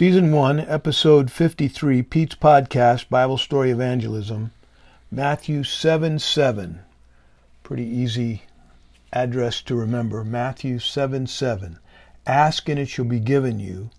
Season 1, Episode 53, Pete's Podcast, Bible Story Evangelism, Matthew 7 7. Pretty easy address to remember. Matthew 7 7. Ask and it shall be given you.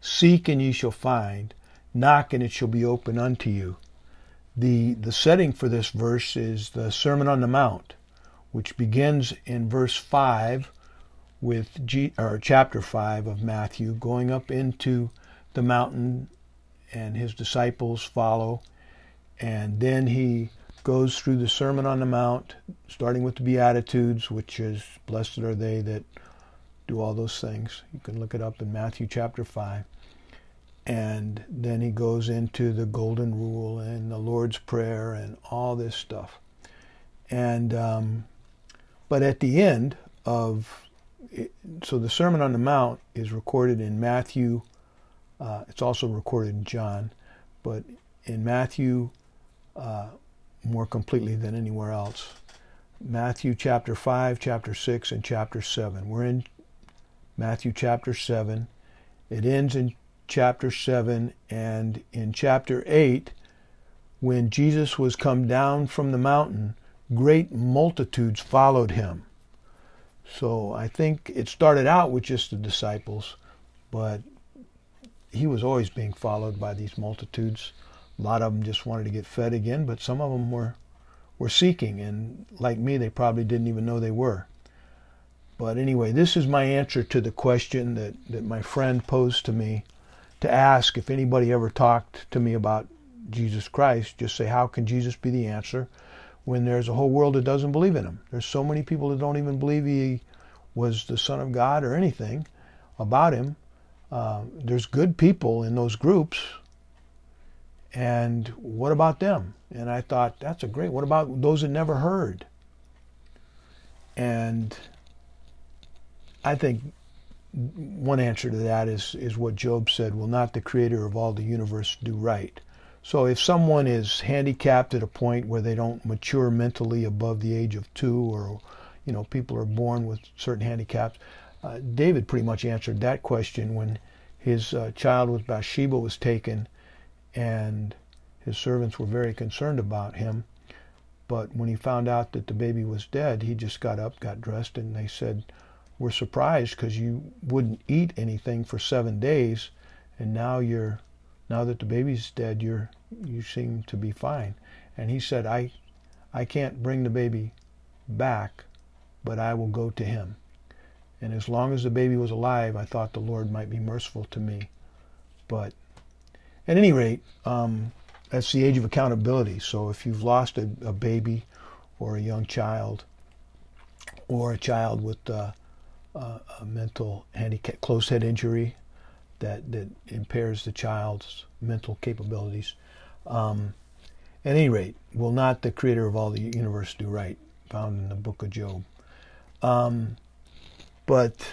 Seek and ye shall find. Knock and it shall be opened unto you. The, the setting for this verse is the Sermon on the Mount, which begins in verse 5 with G, or chapter 5 of Matthew, going up into the mountain, and his disciples follow. And then he goes through the Sermon on the Mount, starting with the Beatitudes, which is, Blessed are they that do all those things. You can look it up in Matthew chapter 5. And then he goes into the Golden Rule and the Lord's Prayer and all this stuff. And, um, but at the end of, so the Sermon on the Mount is recorded in Matthew, uh, it's also recorded in John, but in Matthew, uh, more completely than anywhere else. Matthew chapter 5, chapter 6, and chapter 7. We're in Matthew chapter 7. It ends in chapter 7, and in chapter 8, when Jesus was come down from the mountain, great multitudes followed him. So I think it started out with just the disciples, but he was always being followed by these multitudes. A lot of them just wanted to get fed again, but some of them were were seeking, and like me, they probably didn't even know they were. But anyway, this is my answer to the question that, that my friend posed to me to ask if anybody ever talked to me about Jesus Christ. Just say, how can Jesus be the answer when there's a whole world that doesn't believe in him? There's so many people that don't even believe he was the Son of God or anything about him. Uh, there's good people in those groups and what about them? And I thought, that's a great. What about those that never heard? And I think one answer to that is, is what Job said, will not the creator of all the universe do right? So if someone is handicapped at a point where they don't mature mentally above the age of two or, you know, people are born with certain handicaps, uh, David pretty much answered that question when his uh, child with Bathsheba was taken and his servants were very concerned about him. But when he found out that the baby was dead, he just got up, got dressed, and they said, We're surprised because you wouldn't eat anything for seven days, and now you're now that the baby's dead, you're you seem to be fine. And he said, I I can't bring the baby back, but I will go to him. And as long as the baby was alive, I thought the Lord might be merciful to me. But at any rate, um, that's the age of accountability. So if you've lost a, a baby or a young child or a child with uh, uh, a mental handicap, close head injury that, that impairs the child's mental capabilities, um, at any rate, will not the creator of all the universe do right? Found in the book of Job. Um, but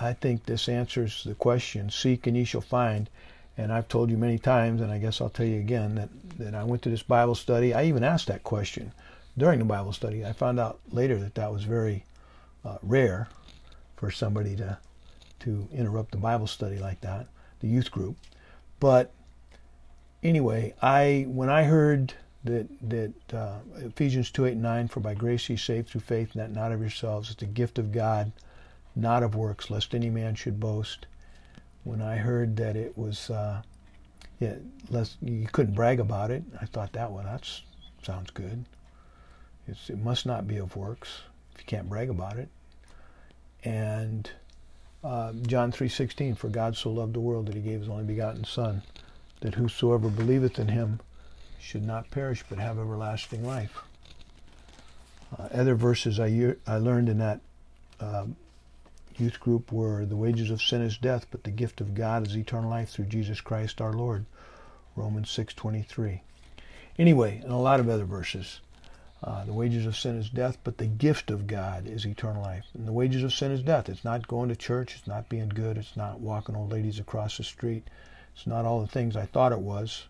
I think this answers the question seek and ye shall find. And I've told you many times, and I guess I'll tell you again, that, that I went to this Bible study. I even asked that question during the Bible study. I found out later that that was very uh, rare for somebody to, to interrupt the Bible study like that, the youth group. But anyway, I when I heard that that uh, Ephesians 2, 8, and 9, for by grace ye saved through faith, that not of yourselves, it's a gift of God, not of works, lest any man should boast when I heard that it was, uh, yeah, less, you couldn't brag about it, I thought that well, that sounds good. It's, it must not be of works if you can't brag about it. And uh, John 3:16, for God so loved the world that He gave His only begotten Son, that whosoever believeth in Him should not perish but have everlasting life. Uh, other verses I, I learned in that uh, youth group were the wages of sin is death, but the gift of God is eternal life through Jesus Christ our Lord. Romans 6:23. Anyway, and a lot of other verses. Uh, the wages of sin is death, but the gift of God is eternal life. And the wages of sin is death. It's not going to church. It's not being good. It's not walking old ladies across the street. It's not all the things I thought it was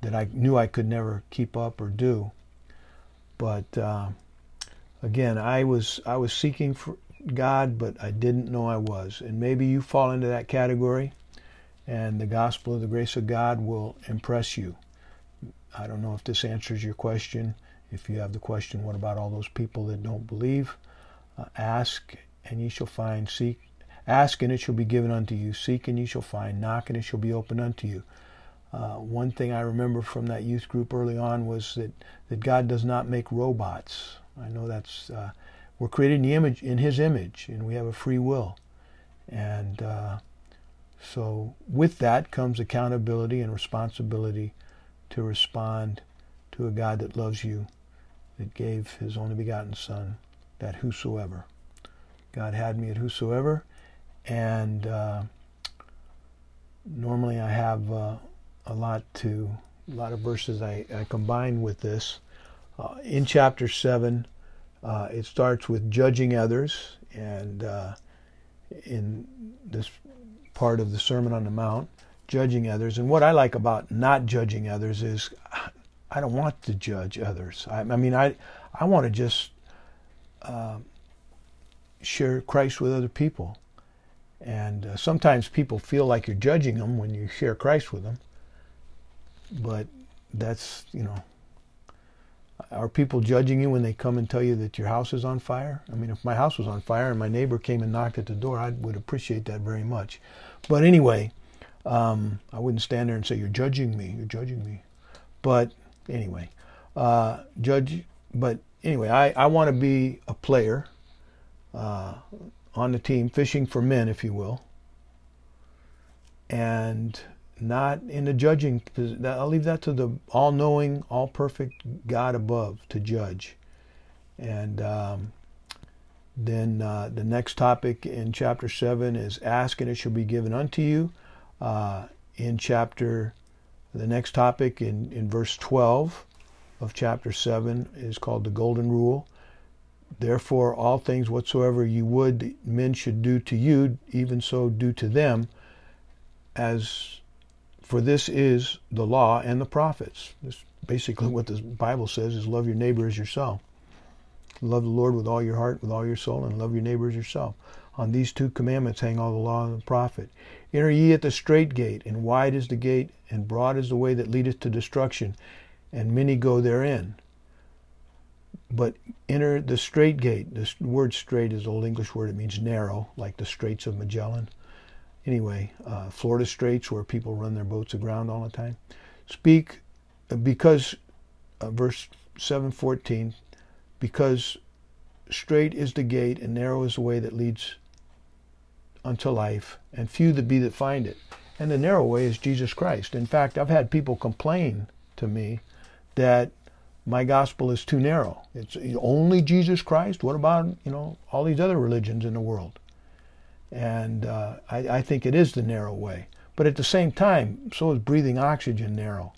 that I knew I could never keep up or do. But uh, again, I was I was seeking for God, but I didn't know I was. And maybe you fall into that category and the gospel of the grace of God will impress you. I don't know if this answers your question. If you have the question, what about all those people that don't believe? Uh, ask, and ye shall find. Seek, ask, and it shall be given unto you. Seek, and ye shall find. Knock, and it shall be opened unto you. Uh, one thing I remember from that youth group early on was that, that God does not make robots. I know that's uh, we're created in the image in His image, and we have a free will, and uh, so with that comes accountability and responsibility to respond to a God that loves you, that gave His only begotten Son, that whosoever. God had me at whosoever, and uh, normally I have uh, a lot to a lot of verses I, I combine with this. Uh, in chapter seven, uh, it starts with judging others, and uh, in this part of the Sermon on the Mount, judging others. And what I like about not judging others is I don't want to judge others. I, I mean, I I want to just uh, share Christ with other people. And uh, sometimes people feel like you're judging them when you share Christ with them. But that's, you know, are people judging you when they come and tell you that your house is on fire? I mean, if my house was on fire and my neighbor came and knocked at the door, I would appreciate that very much. But anyway, um, I wouldn't stand there and say, You're judging me, you're judging me. But anyway, uh, judge, but anyway, I, I want to be a player uh, on the team, fishing for men, if you will. And not in the judging. I'll leave that to the all-knowing, all-perfect God above to judge. And um, then uh, the next topic in chapter seven is ask and it shall be given unto you. Uh, in chapter, the next topic in, in verse 12 of chapter 7 is called the golden rule. Therefore, all things whatsoever you would men should do to you, even so do to them, as for this is the law and the prophets. This basically what the Bible says is love your neighbor as yourself. Love the Lord with all your heart, with all your soul, and love your neighbor as yourself. On these two commandments hang all the law and the prophet. Enter ye at the strait gate, and wide is the gate, and broad is the way that leadeth to destruction, and many go therein. But enter the strait gate. The word strait is an old English word. It means narrow, like the Straits of Magellan anyway, uh, Florida Straits where people run their boats aground all the time. Speak uh, because, uh, verse 714, because straight is the gate and narrow is the way that leads unto life, and few there be that find it. And the narrow way is Jesus Christ. In fact, I've had people complain to me that my gospel is too narrow. It's only Jesus Christ. What about, you know, all these other religions in the world? And uh, I, I, think it is the narrow way. But at the same time, so is breathing oxygen narrow.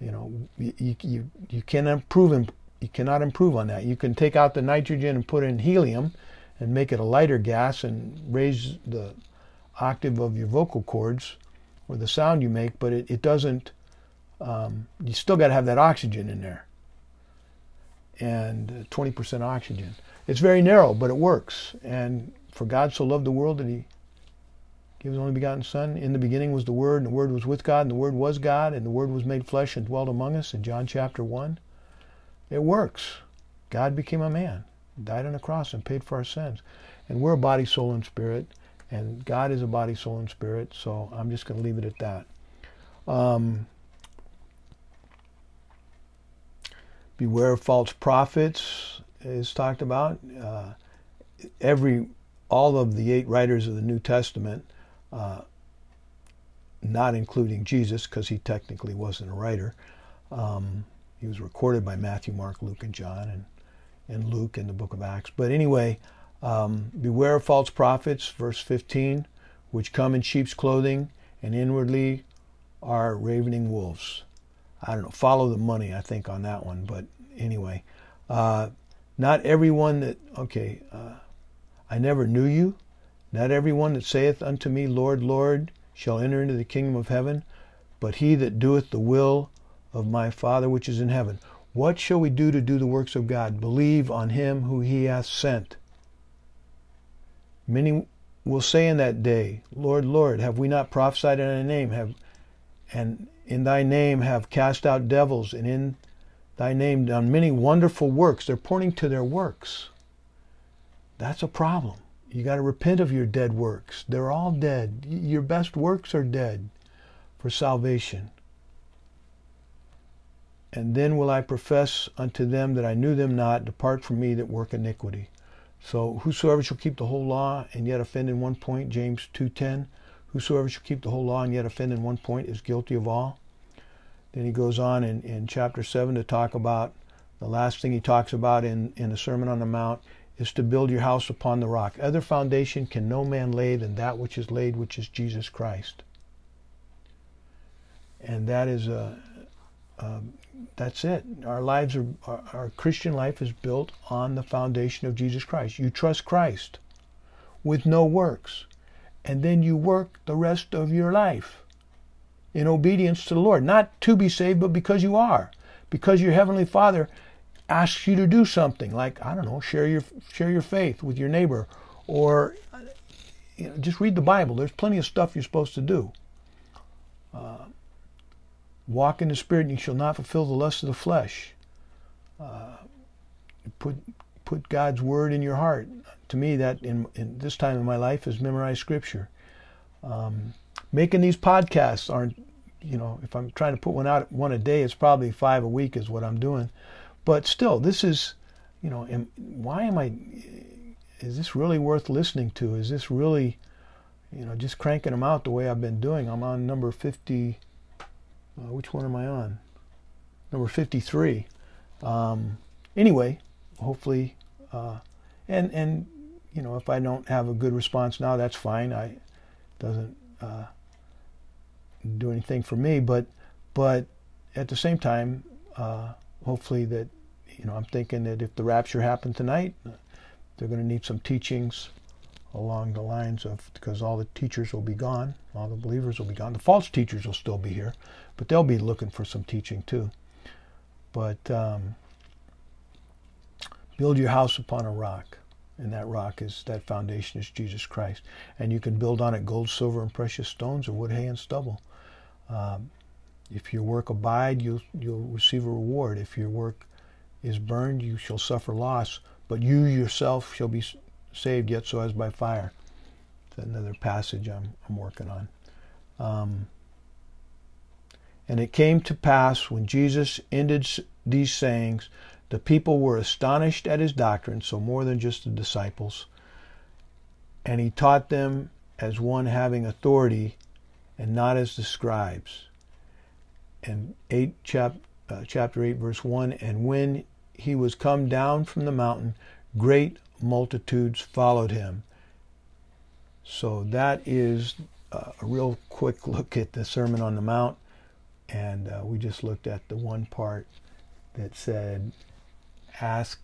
You know, you, you, you, can improve, you cannot improve on that. You can take out the nitrogen and put in helium and make it a lighter gas and raise the octave of your vocal cords or the sound you make, but it, it doesn't, um, you still got to have that oxygen in there. And 20% oxygen. It's very narrow, but it works. And for God so loved the world that he gave his only begotten Son. In the beginning was the Word, and the Word was with God, and the Word was God, and the Word was made flesh and dwelt among us in John chapter 1. It works. God became a man, died on a cross, and paid for our sins. And we're a body, soul, and spirit, and God is a body, soul, and spirit, so I'm just going to leave it at that. Um, beware of false prophets is talked about. Uh, every all of the eight writers of the New Testament, uh, not including Jesus, because he technically wasn't a writer. Um, he was recorded by Matthew, Mark, Luke, and John, and, and Luke in the book of Acts. But anyway, um, beware of false prophets, verse 15, which come in sheep's clothing and inwardly are ravening wolves. I don't know, follow the money, I think, on that one. But anyway, uh, not everyone that, okay, uh, I never knew you. Not every one that saith unto me, Lord, Lord, shall enter into the kingdom of heaven, but he that doeth the will of my Father which is in heaven. What shall we do to do the works of God? Believe on him who he hath sent. Many will say in that day, Lord, Lord, have we not prophesied in thy name, have and in thy name have cast out devils, and in thy name done many wonderful works. They're pointing to their works. That's a problem. You got to repent of your dead works. They're all dead. Your best works are dead for salvation. And then will I profess unto them that I knew them not, depart from me that work iniquity. So whosoever shall keep the whole law and yet offend in one point, James 2.10, whosoever shall keep the whole law and yet offend in one point is guilty of all. Then he goes on in, in chapter 7 to talk about the last thing he talks about in, in the Sermon on the Mount is to build your house upon the rock. Other foundation can no man lay than that which is laid, which is Jesus Christ. And that is a, a that's it. Our lives are, our, our Christian life is built on the foundation of Jesus Christ. You trust Christ with no works, and then you work the rest of your life in obedience to the Lord, not to be saved, but because you are, because your heavenly Father asks you to do something, like I don't know, share your share your faith with your neighbor, or you know, just read the Bible. There's plenty of stuff you're supposed to do. Uh, Walk in the Spirit, and you shall not fulfill the lust of the flesh. Uh, put put God's word in your heart. To me, that in, in this time in my life is memorize Scripture. Um, making these podcasts aren't, you know, if I'm trying to put one out one a day, it's probably five a week is what I'm doing. But still, this is, you know, am, why am I? Is this really worth listening to? Is this really, you know, just cranking them out the way I've been doing? I'm on number fifty. Uh, which one am I on? Number 53. Um, anyway, hopefully, uh, and and you know, if I don't have a good response now, that's fine. I doesn't uh, do anything for me, but but at the same time, uh, hopefully that you know, I'm thinking that if the rapture happened tonight, they're going to need some teachings along the lines of because all the teachers will be gone, all the believers will be gone. The false teachers will still be here, but they'll be looking for some teaching too. But um, build your house upon a rock, and that rock is that foundation is Jesus Christ, and you can build on it gold, silver, and precious stones, or wood, hay, and stubble. Um, if your work abide, you'll you'll receive a reward. If your work is burned, you shall suffer loss, but you yourself shall be saved yet so as by fire. That's another passage I'm, I'm working on. Um, and it came to pass when Jesus ended these sayings, the people were astonished at his doctrine, so more than just the disciples. And he taught them as one having authority and not as the scribes. And 8 chap, uh, chapter 8 verse 1 and when he was come down from the mountain great multitudes followed him. So that is a real quick look at the Sermon on the Mount. And uh, we just looked at the one part that said, Ask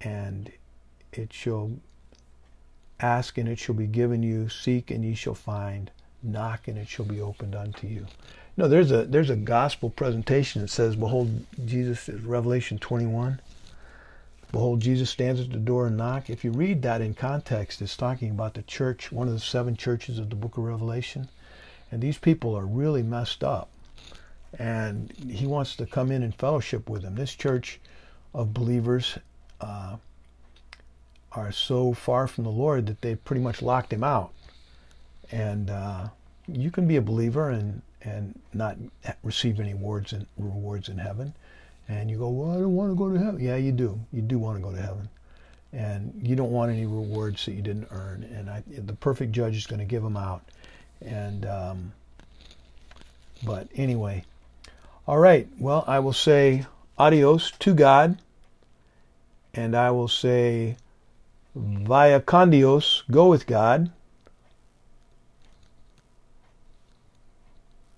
and it shall ask and it shall be given you, seek and ye shall find, knock and it shall be opened unto you. No, there's a there's a gospel presentation that says, Behold, Jesus is Revelation 21. Behold, Jesus stands at the door and knock. If you read that in context, it's talking about the church, one of the seven churches of the book of Revelation. And these people are really messed up. And he wants to come in and fellowship with them. This church of believers uh, are so far from the Lord that they pretty much locked him out. And uh, you can be a believer and, and not receive any rewards in, rewards in heaven. And you go, well, I don't want to go to heaven. Yeah, you do. You do want to go to heaven. And you don't want any rewards that you didn't earn. And I, the perfect judge is going to give them out. And, um, but anyway, all right. Well, I will say adios to God. And I will say via con Dios, go with God.